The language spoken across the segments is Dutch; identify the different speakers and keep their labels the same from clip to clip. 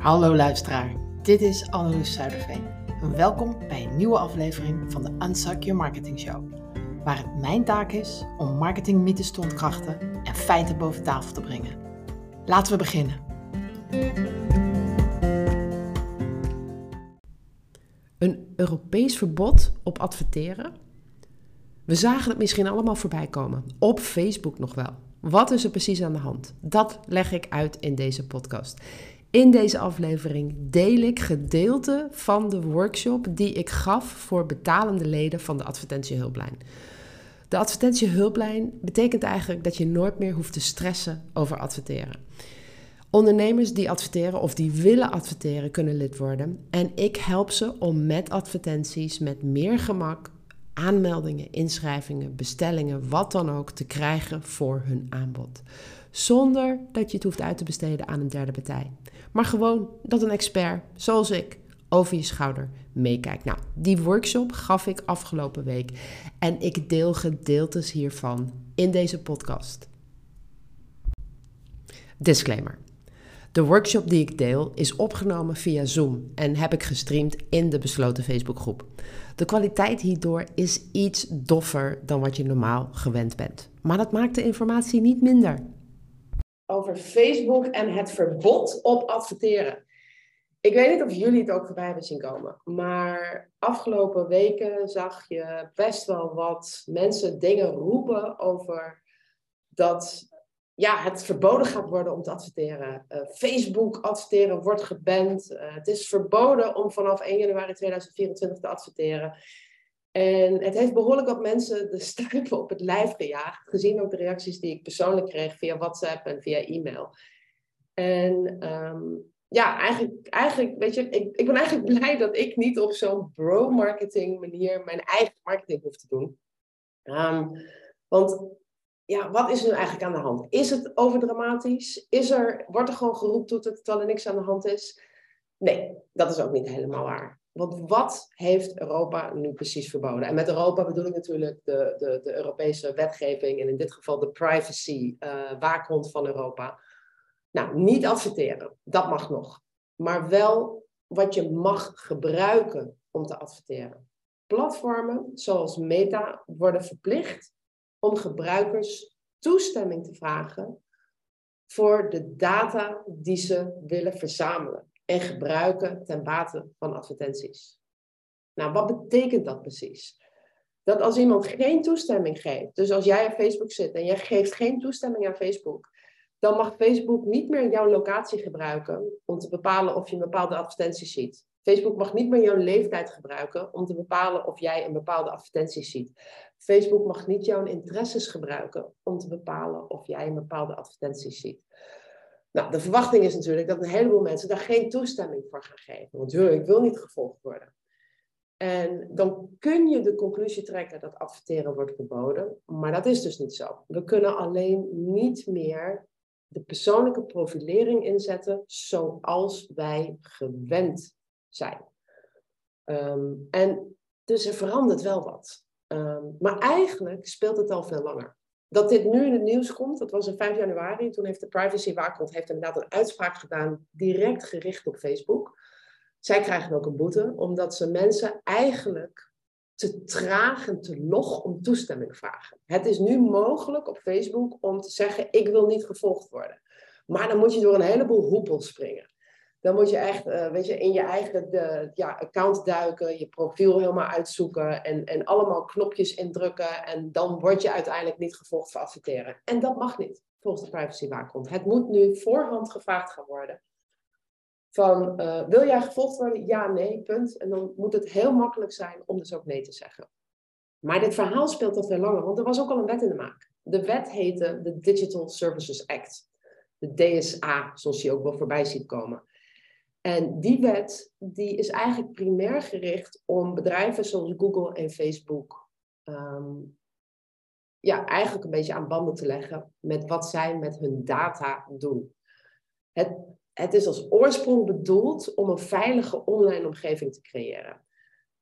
Speaker 1: Hallo luisteraar, dit is Anneloes Zuiderveen. Welkom bij een nieuwe aflevering van de Unsuck Your Marketing Show. Waar het mijn taak is om marketingmythes te ontkrachten en feiten boven tafel te brengen. Laten we beginnen. Een Europees verbod op adverteren? We zagen het misschien allemaal voorbij komen. Op Facebook nog wel. Wat is er precies aan de hand? Dat leg ik uit in deze podcast. In deze aflevering deel ik gedeelte van de workshop die ik gaf voor betalende leden van de advertentiehulplijn. De advertentiehulplijn betekent eigenlijk dat je nooit meer hoeft te stressen over adverteren. Ondernemers die adverteren of die willen adverteren kunnen lid worden en ik help ze om met advertenties met meer gemak aanmeldingen, inschrijvingen, bestellingen, wat dan ook te krijgen voor hun aanbod. Zonder dat je het hoeft uit te besteden aan een derde partij. Maar gewoon dat een expert, zoals ik, over je schouder meekijkt. Nou, die workshop gaf ik afgelopen week en ik deel gedeeltes hiervan in deze podcast. Disclaimer. De workshop die ik deel is opgenomen via Zoom en heb ik gestreamd in de besloten Facebookgroep. De kwaliteit hierdoor is iets doffer dan wat je normaal gewend bent. Maar dat maakt de informatie niet minder. Over Facebook en het verbod op adverteren. Ik weet niet of jullie het ook voorbij hebben zien komen, maar afgelopen weken zag je best wel wat mensen dingen roepen over dat ja, het verboden gaat worden om te adverteren. Uh, Facebook adverteren wordt geband. Uh, het is verboden om vanaf 1 januari 2024 te adverteren. En het heeft behoorlijk wat mensen de stuipen op het lijf gejaagd. Gezien ook de reacties die ik persoonlijk kreeg via WhatsApp en via e-mail. En um, ja, eigenlijk, eigenlijk, weet je, ik, ik ben eigenlijk blij dat ik niet op zo'n bro-marketing manier mijn eigen marketing hoef te doen. Um, want ja, wat is nu eigenlijk aan de hand? Is het overdramatisch? Is er, wordt er gewoon geroeptoeterd terwijl er niks aan de hand is? Nee, dat is ook niet helemaal waar. Want wat heeft Europa nu precies verboden? En met Europa bedoel ik natuurlijk de, de, de Europese wetgeving en in dit geval de privacy uh, waakhond van Europa. Nou, niet adverteren, dat mag nog. Maar wel wat je mag gebruiken om te adverteren. Platformen zoals Meta worden verplicht om gebruikers toestemming te vragen voor de data die ze willen verzamelen en gebruiken ten bate van advertenties. Nou, wat betekent dat precies? Dat als iemand geen toestemming geeft, dus als jij op Facebook zit en jij geeft geen toestemming aan Facebook, dan mag Facebook niet meer jouw locatie gebruiken om te bepalen of je een bepaalde advertentie ziet. Facebook mag niet meer jouw leeftijd gebruiken om te bepalen of jij een bepaalde advertentie ziet. Facebook mag niet jouw interesses gebruiken om te bepalen of jij een bepaalde advertentie ziet. Nou, de verwachting is natuurlijk dat een heleboel mensen daar geen toestemming voor gaan geven. Want ik wil niet gevolgd worden. En dan kun je de conclusie trekken dat adverteren wordt verboden. Maar dat is dus niet zo. We kunnen alleen niet meer de persoonlijke profilering inzetten zoals wij gewend zijn. Ehm, en dus er verandert wel wat. Ehm, maar eigenlijk speelt het al veel langer. Dat dit nu in het nieuws komt, dat was in 5 januari. Toen heeft de Privacy Waakhond heeft inderdaad een uitspraak gedaan, direct gericht op Facebook. Zij krijgen ook een boete, omdat ze mensen eigenlijk te traag en te log om toestemming vragen. Het is nu mogelijk op Facebook om te zeggen: ik wil niet gevolgd worden. Maar dan moet je door een heleboel hoepels springen. Dan moet je echt, uh, weet je, in je eigen de, ja, account duiken, je profiel helemaal uitzoeken en, en allemaal knopjes indrukken. En dan word je uiteindelijk niet gevolgd voor adverteren. En dat mag niet, volgens de privacywaakhond. Het moet nu voorhand gevraagd gaan worden. Van, uh, wil jij gevolgd worden? Ja, nee, punt. En dan moet het heel makkelijk zijn om dus ook nee te zeggen. Maar dit verhaal speelt al veel langer, want er was ook al een wet in de maak. De wet heette de Digital Services Act. De DSA, zoals je ook wel voorbij ziet komen. En die wet die is eigenlijk primair gericht om bedrijven zoals Google en Facebook um, ja, eigenlijk een beetje aan banden te leggen met wat zij met hun data doen. Het, het is als oorsprong bedoeld om een veilige online omgeving te creëren.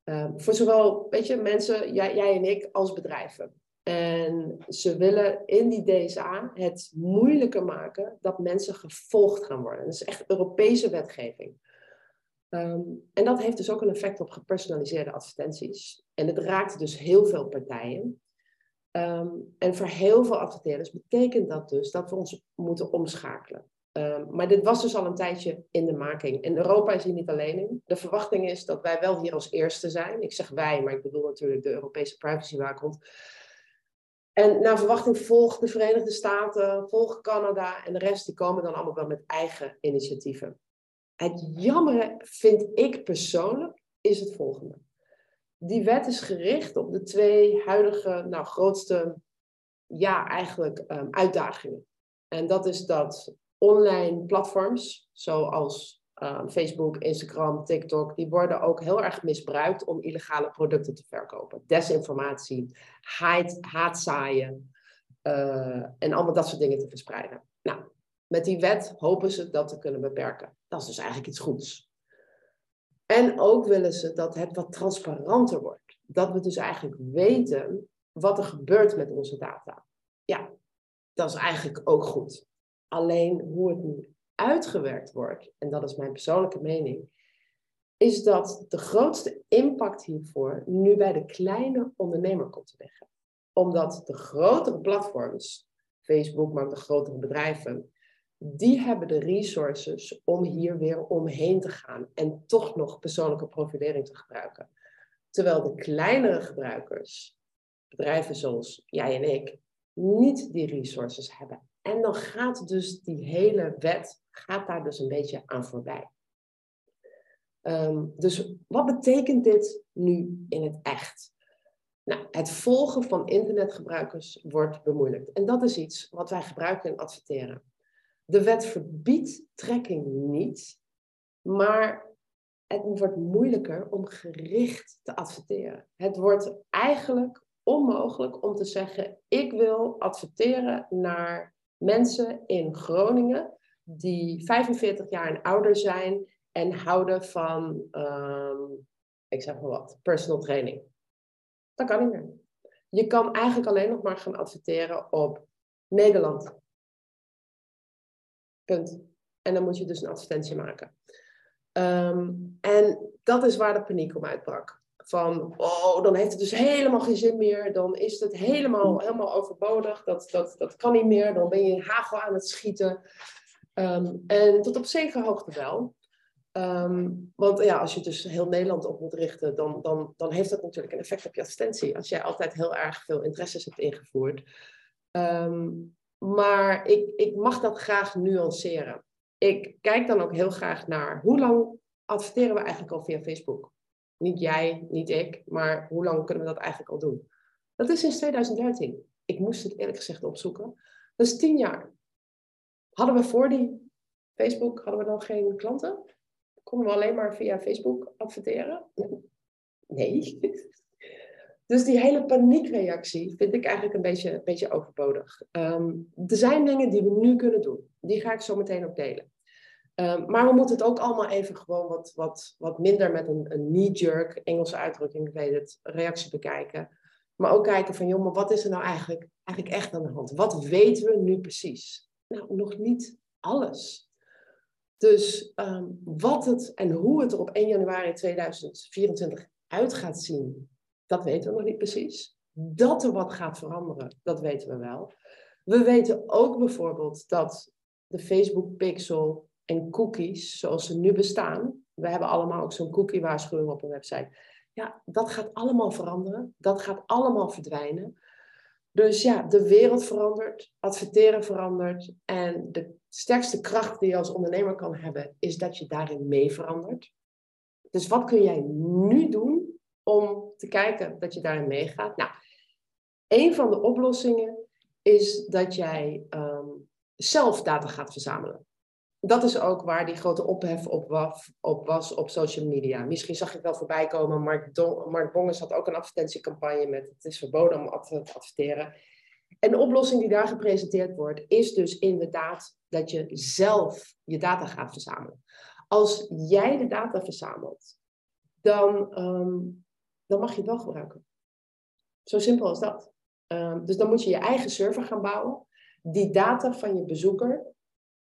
Speaker 1: Um, voor zowel weet je, mensen, jij, jij en ik, als bedrijven. En ze willen in die DSA het moeilijker maken dat mensen gevolgd gaan worden. Dat is echt Europese wetgeving. Ehm, en dat heeft dus ook een effect op gepersonaliseerde advertenties. En het raakt dus heel veel partijen. Ehm, en voor heel veel adverteerders betekent dat dus dat we ons moeten omschakelen. Ehm, maar dit was dus al een tijdje in de making. En Europa is hier niet alleen in. De verwachting is dat wij wel hier als eerste zijn. Ik zeg wij, maar ik bedoel natuurlijk de Europese privacywaakhond. En naar verwachting volgt de Verenigde Staten, volgt Canada en de rest, die komen dan allemaal wel met eigen initiatieven. Het jammere vind ik persoonlijk is het volgende. Die wet is gericht op de twee huidige, nou grootste, ja eigenlijk um, uitdagingen. En dat is dat online platforms, zoals um, Facebook, Instagram, TikTok, die worden ook heel erg misbruikt om illegale producten te verkopen. Desinformatie, haat, haatzaaien uh, en allemaal dat soort dingen te verspreiden. Nou, met die wet hopen ze dat te kunnen beperken. Dat is dus eigenlijk iets goeds. En ook willen ze dat het wat transparanter wordt. Dat we dus eigenlijk weten wat er gebeurt met onze data. Ja, dat is eigenlijk ook goed. Alleen hoe het nu uitgewerkt wordt, en dat is mijn persoonlijke mening, is dat de grootste impact hiervoor nu bij de kleine ondernemer komt te liggen. Omdat de grotere platforms, Facebook, maar ook de grotere bedrijven, die hebben de resources om hier weer omheen te gaan en toch nog persoonlijke profilering te gebruiken. Terwijl de kleinere gebruikers, bedrijven zoals jij en ik, niet die resources hebben. En dan gaat dus die hele wet gaat daar dus een beetje aan voorbij. Ehm, dus wat betekent dit nu in het echt? Nou, het volgen van internetgebruikers wordt bemoeilijkt. En dat is iets wat wij gebruiken in adverteren. De wet verbiedt tracking niet, maar het wordt moeilijker om gericht te adverteren. Het wordt eigenlijk onmogelijk om te zeggen: ik wil adverteren naar mensen in Groningen die 45 jaar en ouder zijn en houden van, um, ik zeg maar wat, personal training. Dat kan niet meer. Je kan eigenlijk alleen nog maar gaan adverteren op Nederland. Punt. En dan moet je dus een advertentie maken. Um, en dat is waar de paniek om uitbrak. Van, oh, dan heeft het dus helemaal geen zin meer. Dan is het helemaal, helemaal overbodig. Dat, dat, dat kan niet meer. Dan ben je hagel aan het schieten. Um, en tot op zekere hoogte wel. Um, want ja, als je dus heel Nederland op moet richten, dan, dan, dan heeft dat natuurlijk een effect op je assistentie. Als jij altijd heel erg veel interesses hebt ingevoerd. Um, maar ik, ik mag dat graag nuanceren. Ik kijk dan ook heel graag naar hoe lang adverteren we eigenlijk al via Facebook? Niet jij, niet ik, maar hoe lang kunnen we dat eigenlijk al doen? Dat is sinds 2013. Ik moest het eerlijk gezegd opzoeken. Dat is tien jaar. Hadden we voor die Facebook, hadden we dan geen klanten? Konden we alleen maar via Facebook adverteren? Nee. Dus die hele paniekreactie vind ik eigenlijk een beetje, een beetje overbodig. Um, er zijn dingen die we nu kunnen doen. Die ga ik zo meteen ook delen. Um, maar we moeten het ook allemaal even gewoon wat, wat, wat minder met een, een knee-jerk, Engelse uitdrukking, ik weet het, reactie bekijken. Maar ook kijken van, joh, maar wat is er nou eigenlijk, eigenlijk echt aan de hand? Wat weten we nu precies? Nou, nog niet alles. Dus um, wat het en hoe het er op 1 januari 2024 uit gaat zien, dat weten we nog niet precies. Dat er wat gaat veranderen, dat weten we wel. We weten ook bijvoorbeeld dat de Facebook Pixel en cookies, zoals ze nu bestaan, we hebben allemaal ook zo'n cookie-waarschuwing op een website. Ja, dat gaat allemaal veranderen. Dat gaat allemaal verdwijnen. Dus ja, de wereld verandert, adverteren verandert. En de sterkste kracht die je als ondernemer kan hebben, is dat je daarin mee verandert. Dus wat kun jij nu doen om te kijken dat je daarin meegaat? Nou, een van de oplossingen is dat jij um, zelf data gaat verzamelen dat is ook waar die grote ophef op was, op was op social media. Misschien zag het wel voorbij komen. Mark, Don, Mark Bongers had ook een advertentiecampagne met het is verboden om te adverteren. En de oplossing die daar gepresenteerd wordt, is dus inderdaad dat je zelf je data gaat verzamelen. Als jij de data verzamelt, dan, um, dan mag je het wel gebruiken. Zo simpel als dat. Ehm, dus dan moet je je eigen server gaan bouwen, die data van je bezoeker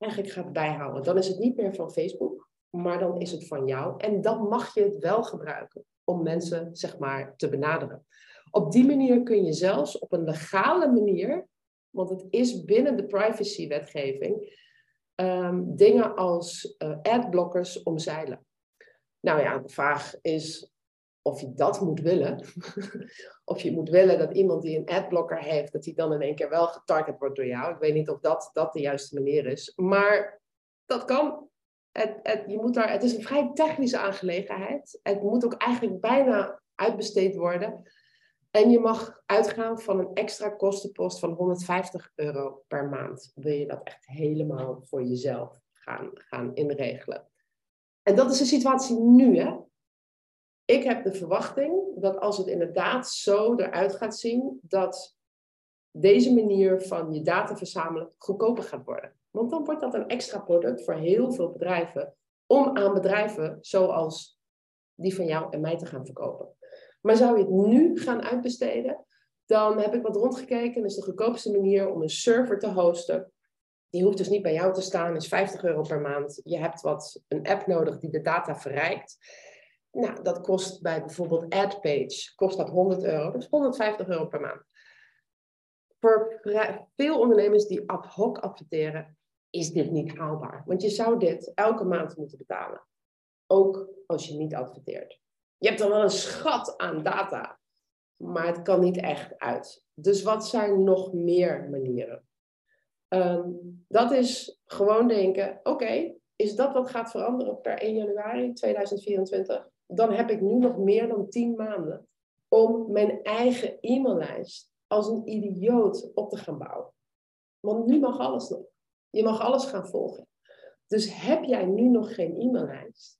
Speaker 1: eigenlijk gaat bijhouden. Dan is het niet meer van Facebook, maar dan is het van jou. En dan mag je het wel gebruiken om mensen, zeg maar, te benaderen. Op die manier kun je zelfs op een legale manier, want het is binnen de privacywetgeving, um, dingen als uh, adblockers omzeilen. Nou ja, de vraag is of je dat moet willen. of je moet willen dat iemand die een adblocker heeft, dat hij dan in één keer wel getarget wordt door jou. Ik weet niet of dat, dat de juiste manier is. Maar dat kan. Het, het, je moet daar, het is een vrij technische aangelegenheid. Het moet ook eigenlijk bijna uitbesteed worden. En je mag uitgaan van een extra kostenpost van 150 euro per maand. Wil je dat echt helemaal voor jezelf gaan, gaan inregelen. En dat is de situatie nu, hè? Ik heb de verwachting dat als het inderdaad zo eruit gaat zien, dat deze manier van je data verzamelen goedkoper gaat worden. Want dan wordt dat een extra product voor heel veel bedrijven om aan bedrijven zoals die van jou en mij te gaan verkopen. Maar zou je het nu gaan uitbesteden, dan heb ik wat rondgekeken. Dat is de goedkoopste manier om een server te hosten. Die hoeft dus niet bij jou te staan, is 50 euro per maand. Je hebt wat, een app nodig die de data verrijkt. Nou, dat kost bij bijvoorbeeld AdPage, kost dat 100 euro. Dus 150 euro per maand. Voor veel ondernemers die ad hoc adverteren, is dit niet haalbaar. Want je zou dit elke maand moeten betalen. Ook als je niet adverteert. Je hebt dan wel een schat aan data, maar het kan niet echt uit. Dus wat zijn nog meer manieren? Ehm, dat is gewoon denken, oké, is dat wat gaat veranderen per 1 januari 2024? Dan heb ik nu nog meer dan 10 maanden om mijn eigen e-maillijst als een idioot op te gaan bouwen. Want nu mag alles nog. Je mag alles gaan volgen. Dus heb jij nu nog geen e-maillijst?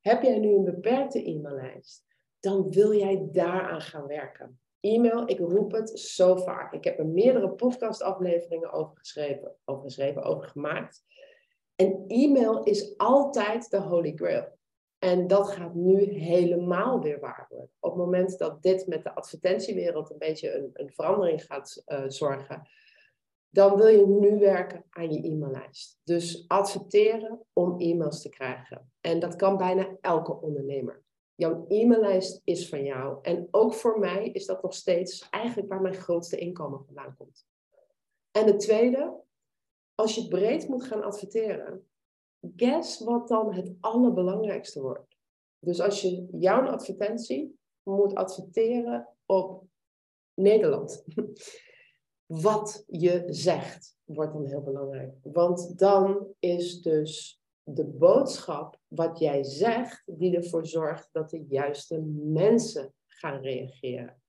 Speaker 1: Heb jij nu een beperkte e-maillijst? Dan wil jij daaraan gaan werken. E-mail, ik roep het zo vaak. Ik heb er meerdere podcastafleveringen over geschreven, over geschreven, over gemaakt. En e-mail is altijd de holy grail. En dat gaat nu helemaal weer waar worden. Op het moment dat dit met de advertentiewereld een beetje een, een verandering gaat uh, zorgen, dan wil je nu werken aan je e-maillijst. Dus adverteren om e-mails te krijgen. En dat kan bijna elke ondernemer. Jouw e-maillijst is van jou. En ook voor mij is dat nog steeds eigenlijk waar mijn grootste inkomen vandaan komt. En het tweede, als je breed moet gaan adverteren, guess wat dan het allerbelangrijkste wordt. Dus als je jouw advertentie moet adverteren op Nederland, wat je zegt wordt dan heel belangrijk. Want dan is dus de boodschap wat jij zegt, die ervoor zorgt dat de juiste mensen gaan reageren.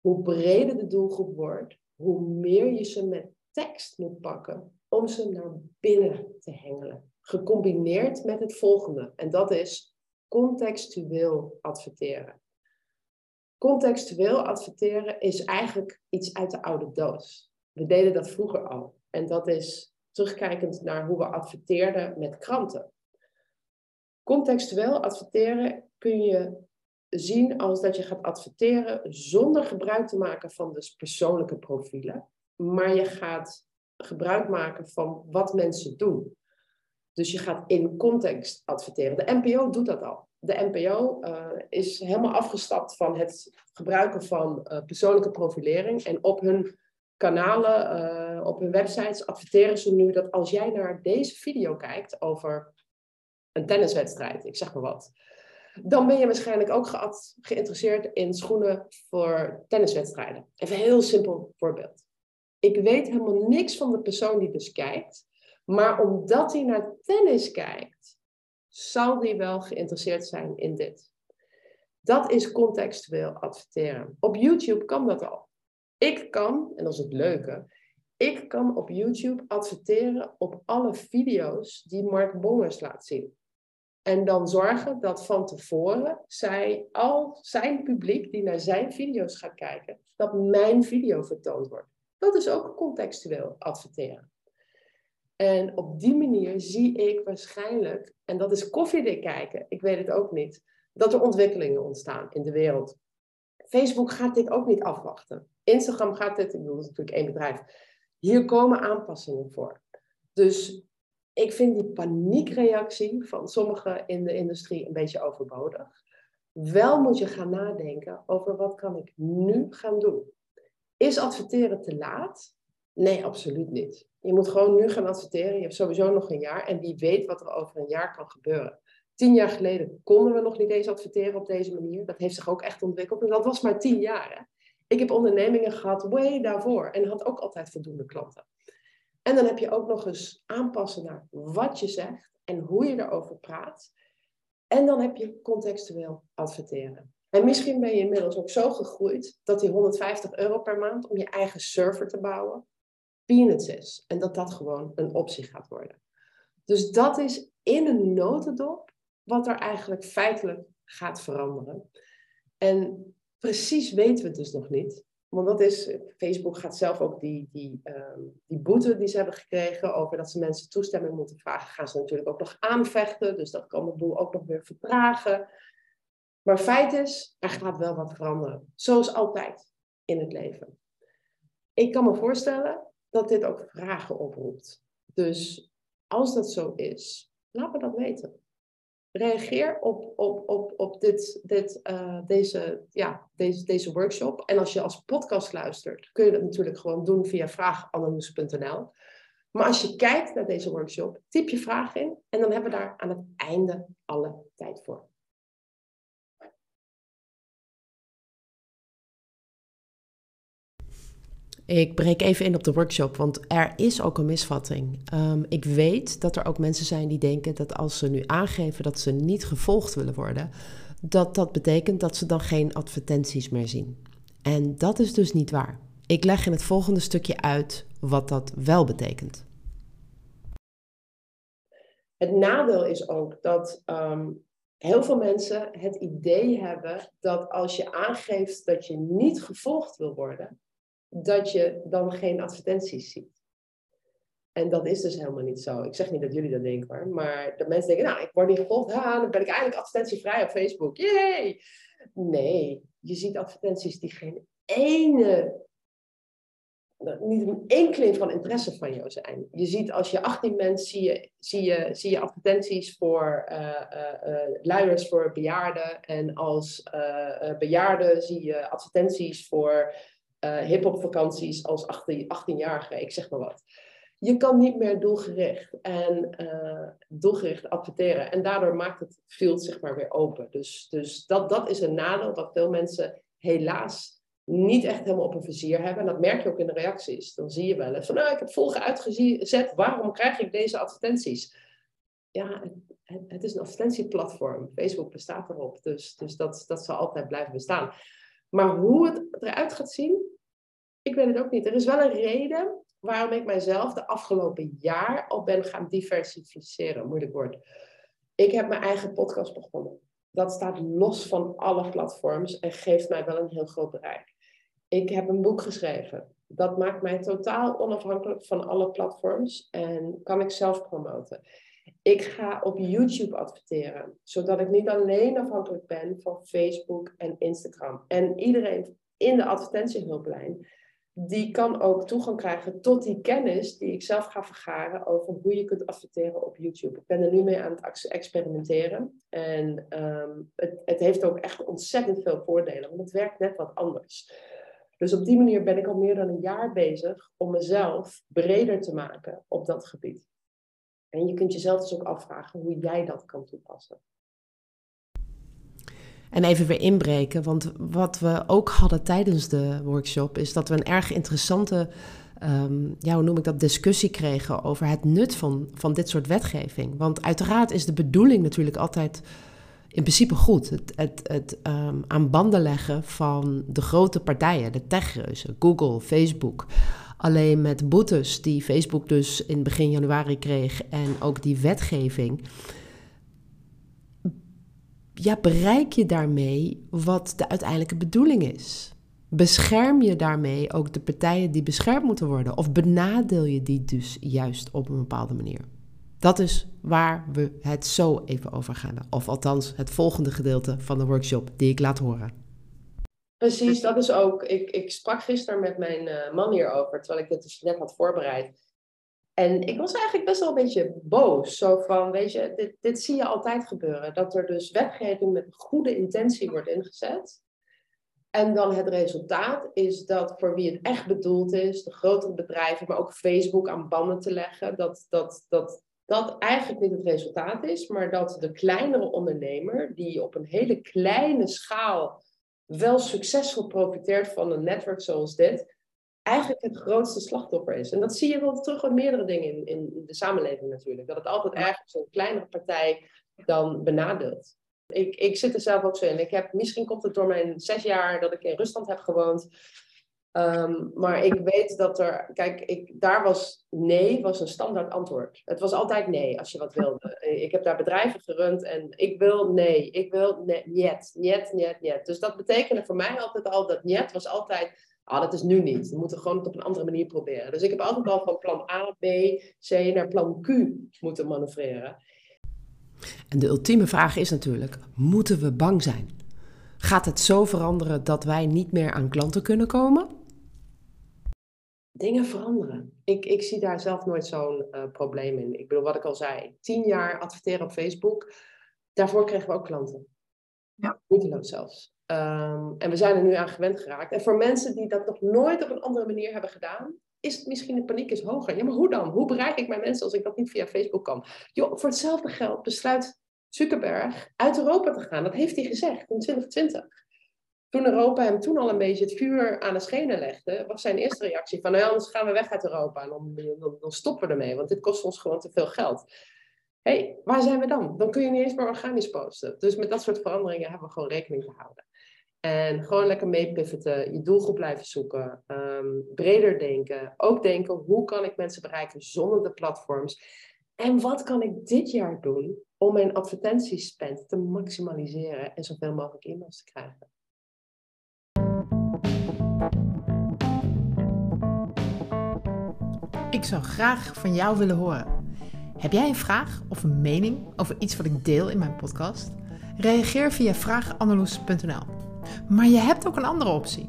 Speaker 1: Hoe breder de doelgroep wordt, hoe meer je ze met tekst moet pakken om ze naar binnen te hengelen. Gecombineerd met het volgende, en dat is contextueel adverteren. Contextueel adverteren is eigenlijk iets uit de oude doos. We deden dat vroeger al. En dat is terugkijkend naar hoe we adverteerden met kranten. Contextueel adverteren kun je zien als dat je gaat adverteren zonder gebruik te maken van dus persoonlijke profielen, maar je gaat gebruik maken van wat mensen doen. Dus je gaat in context adverteren. De NPO doet dat al de NPO uh, is helemaal afgestapt van het gebruiken van uh, persoonlijke profilering. En op hun kanalen, uh, op hun websites adverteren ze nu dat als jij naar deze video kijkt over een tenniswedstrijd, ik zeg maar wat, dan ben je waarschijnlijk ook geïnteresseerd in schoenen voor tenniswedstrijden. Even een heel simpel voorbeeld. Ik weet helemaal niks van de persoon die dus kijkt, maar omdat hij naar tennis kijkt, zal die wel geïnteresseerd zijn in dit? Dat is contextueel adverteren. Op YouTube kan dat al. Ik kan, en dat is het leuke, ik kan op YouTube adverteren op alle video's die Mark Bongers laat zien. En dan zorgen dat van tevoren zij al zijn publiek die naar zijn video's gaat kijken, dat mijn video vertoond wordt. Dat is ook contextueel adverteren. En op die manier zie ik waarschijnlijk, en dat is koffiedik kijken, ik weet het ook niet, dat er ontwikkelingen ontstaan in de wereld. Facebook gaat dit ook niet afwachten. Instagram gaat dit, ik bedoel, het is natuurlijk één bedrijf. Hier komen aanpassingen voor. Dus ik vind die paniekreactie van sommigen in de industrie een beetje overbodig. Wel moet je gaan nadenken over wat kan ik nu gaan doen. Is adverteren te laat? Nee, absoluut niet. Je moet gewoon nu gaan adverteren. Je hebt sowieso nog een jaar. En wie weet wat er over een jaar kan gebeuren. Tien jaar geleden konden we nog niet eens adverteren op deze manier. Dat heeft zich ook echt ontwikkeld. En dat was maar tien jaar. Ik heb ondernemingen gehad way daarvoor. En had ook altijd voldoende klanten. En dan heb je ook nog eens aanpassen naar wat je zegt en hoe je erover praat. En dan heb je contextueel adverteren. En misschien ben je inmiddels ook zo gegroeid dat die 150 euro per maand om je eigen server te bouwen, peanuts is. En dat dat gewoon een optie gaat worden. Dus dat is in een notendop wat er eigenlijk feitelijk gaat veranderen. En precies weten we het dus nog niet. Want dat is, Facebook gaat zelf ook die, die, uh, die boete die ze hebben gekregen over dat ze mensen toestemming moeten vragen, gaan ze natuurlijk ook nog aanvechten. Dus dat kan de boel ook nog weer vertragen. Maar feit is, er gaat wel wat veranderen. Zoals altijd in het leven. Ik kan me voorstellen dat dit ook vragen oproept. Dus als dat zo is, laat me dat weten reageer op, op, op, op dit, dit, uh, deze, ja, deze, deze workshop. En als je als podcast luistert, kun je dat natuurlijk gewoon doen via vraaganalyse.nl. Maar als je kijkt naar deze workshop, typ je vraag in en dan hebben we daar aan het einde alle tijd voor.
Speaker 2: Ik breek even in op de workshop, want er is ook een misvatting. Ehm, ik weet dat er ook mensen zijn die denken dat als ze nu aangeven dat ze niet gevolgd willen worden, dat dat betekent dat ze dan geen advertenties meer zien. En dat is dus niet waar. Ik leg in het volgende stukje uit wat dat wel betekent.
Speaker 1: Het nadeel is ook dat ehm, heel veel mensen het idee hebben dat als je aangeeft dat je niet gevolgd wil worden, dat je dan geen advertenties ziet. En dat is dus helemaal niet zo. Ik zeg niet dat jullie dat denken hoor. Maar de mensen denken, nou, ik word niet gevolgd. Dan ben ik eigenlijk advertentievrij op Facebook. Yay! Nee, je ziet advertenties die geen ene, niet een enkeling van interesse van jou zijn. Je ziet als je 18 bent, zie je, zie je, zie je advertenties voor uh, uh, luiers voor bejaarden. En als bejaarden zie je advertenties voor uh, hip-hop vakanties als 18-jarige, ik zeg maar wat. Je kan niet meer doelgericht en uh, doelgericht adverteren. En daardoor maakt het field zeg maar weer open. Dus, dus dat, dat is een nadeel dat veel mensen helaas niet echt helemaal op een vizier hebben. En dat merk je ook in de reacties. Dan zie je wel eens van, nou, ik heb volgen uitgezet. Waarom krijg ik deze advertenties? Ja, het, het, is een advertentieplatform. Facebook bestaat erop. Dus, dus dat, dat zal altijd blijven bestaan. Maar hoe het eruit gaat zien, ik weet het ook niet. Er is wel een reden waarom ik mijzelf de afgelopen jaar al ben gaan diversificeren. Moeilijk woord. Ik heb mijn eigen podcast begonnen. Dat staat los van alle platforms en geeft mij wel een heel groot bereik. Ik heb een boek geschreven. Dat maakt mij totaal onafhankelijk van alle platforms en kan ik zelf promoten. Ik ga op YouTube adverteren, zodat ik niet alleen afhankelijk ben van Facebook en Instagram. En iedereen in de advertentiehulplijn die kan ook toegang krijgen tot die kennis die ik zelf ga vergaren over hoe je kunt adverteren op YouTube. Ik ben er nu mee aan het experimenteren. En ehm, het, het, heeft ook echt ontzettend veel voordelen, want het werkt net wat anders. Dus op die manier ben ik al meer dan een jaar bezig om mezelf breder te maken op dat gebied. En je kunt jezelf dus ook afvragen hoe jij dat kan toepassen.
Speaker 2: En even weer inbreken, want wat we ook hadden tijdens de workshop is dat we een erg interessante, um, ja, hoe noem ik dat, discussie kregen over het nut van, van dit soort wetgeving. Want uiteraard is de bedoeling natuurlijk altijd in principe goed. Het, het, het um, aan banden leggen van de grote partijen, de techreuzen, Google, Facebook. Alleen met boetes die Facebook dus in begin januari kreeg en ook die wetgeving ja, bereik je daarmee wat de uiteindelijke bedoeling is? Bescherm je daarmee ook de partijen die beschermd moeten worden? Of benadeel je die dus juist op een bepaalde manier? Dat is waar we het zo even over gaan. Of althans, het volgende gedeelte van de workshop die ik laat horen.
Speaker 1: Precies, dat is ook. Ik, ik sprak gisteren met mijn uh, man hierover, terwijl ik het dus net had voorbereid. En ik was eigenlijk best wel een beetje boos. Zo van, weet je, dit, dit zie je altijd gebeuren. Dat er dus wetgeving met goede intentie wordt ingezet. En dan het resultaat is dat voor wie het echt bedoeld is, de grotere bedrijven, maar ook Facebook aan banden te leggen, dat dat, dat, dat eigenlijk niet het resultaat is, maar dat de kleinere ondernemer, die op een hele kleine schaal wel succesvol profiteert van een netwerk zoals dit, eigenlijk het grootste slachtoffer is. En dat zie je wel terug in meerdere dingen in, in de samenleving natuurlijk. Dat het altijd ergens een kleinere partij dan benadeelt. Ik, ik zit er zelf ook zo in. Ik heb, misschien komt het door mijn zes jaar dat ik in Rusland heb gewoond. Ehm, maar ik weet dat er, kijk, ik, daar was nee, was een standaard antwoord. Het was altijd nee als je wat wilde. Ik heb daar bedrijven gerund en ik wil nee, ik wil nee, niet, niet, niet, niet. Dus dat betekende voor mij altijd al dat niet was altijd, ah, dat is nu niet. We moeten gewoon het op een andere manier proberen. Dus ik heb altijd al van plan A, B, C naar plan Q moeten manoeuvreren.
Speaker 2: En de ultieme vraag is natuurlijk: moeten we bang zijn? Gaat het zo veranderen dat wij niet meer aan klanten kunnen komen?
Speaker 1: Dingen veranderen. Ik, ik zie daar zelf nooit zo'n uh, probleem in. Ik bedoel, wat ik al zei: tien jaar adverteren op Facebook. Daarvoor kregen we ook klanten. Ja. Moeiteloos zelfs. Um, en we zijn er nu aan gewend geraakt. En voor mensen die dat nog nooit op een andere manier hebben gedaan, is het misschien de paniek is hoger. Ja, maar hoe dan? Hoe bereik ik mijn mensen als ik dat niet via Facebook kan? Jo, voor hetzelfde geld besluit Zuckerberg uit Europa te gaan. Dat heeft hij gezegd in 2020. Toen Europa hem toen al een beetje het vuur aan de schenen legde, was zijn eerste reactie van, nou anders gaan we weg uit Europa en dan, dan, dan stoppen we ermee, want dit kost ons gewoon te veel geld. Hé, hey, waar zijn we dan? Dan kun je niet eens meer organisch posten. Dus met dat soort veranderingen hebben we gewoon rekening te houden. En gewoon lekker mee pivoten, je doelgroep blijven zoeken, ehm, breder denken. Ook denken, hoe kan ik mensen bereiken zonder de platforms? En wat kan ik dit jaar doen om mijn advertentiespend te maximaliseren en zoveel mogelijk e-mails te krijgen?
Speaker 2: Ik zou graag van jou willen horen. Heb jij een vraag of een mening over iets wat ik deel in mijn podcast? Reageer via vraagannaloes.nl. Maar je hebt ook een andere optie.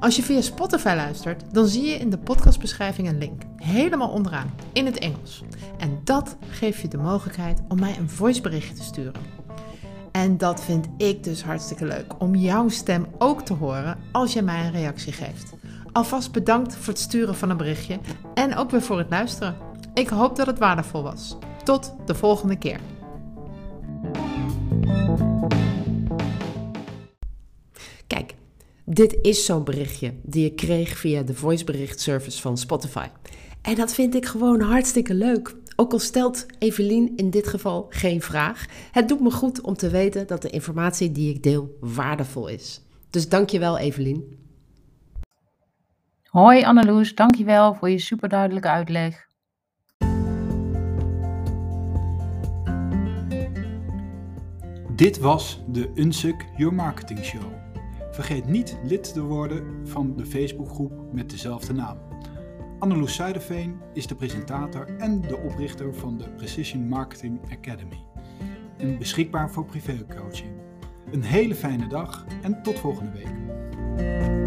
Speaker 2: Als je via Spotify luistert, dan zie je in de podcastbeschrijving een link. Helemaal onderaan, in het Engels. En dat geeft je de mogelijkheid om mij een voiceberichtje te sturen. En dat vind ik dus hartstikke leuk, om jouw stem ook te horen als je mij een reactie geeft. Alvast bedankt voor het sturen van een berichtje en ook weer voor het luisteren. Ik hoop dat het waardevol was. Tot de volgende keer. Dit is zo'n berichtje die ik kreeg via de voiceberichtservice van Spotify. En dat vind ik gewoon hartstikke leuk. Ook al stelt Evelien in dit geval geen vraag. Het doet me goed om te weten dat de informatie die ik deel waardevol is. Dus dankjewel Evelien.
Speaker 3: Hoi Anneloes, dankjewel voor je superduidelijke uitleg.
Speaker 4: Dit was de Unsuk Your Marketing Show. Vergeet niet lid te worden van de Facebookgroep met dezelfde naam. Anneloes Zuiderveen is de presentator en de oprichter van de Precision Marketing Academy. En beschikbaar voor privécoaching. Een hele fijne dag en tot volgende week.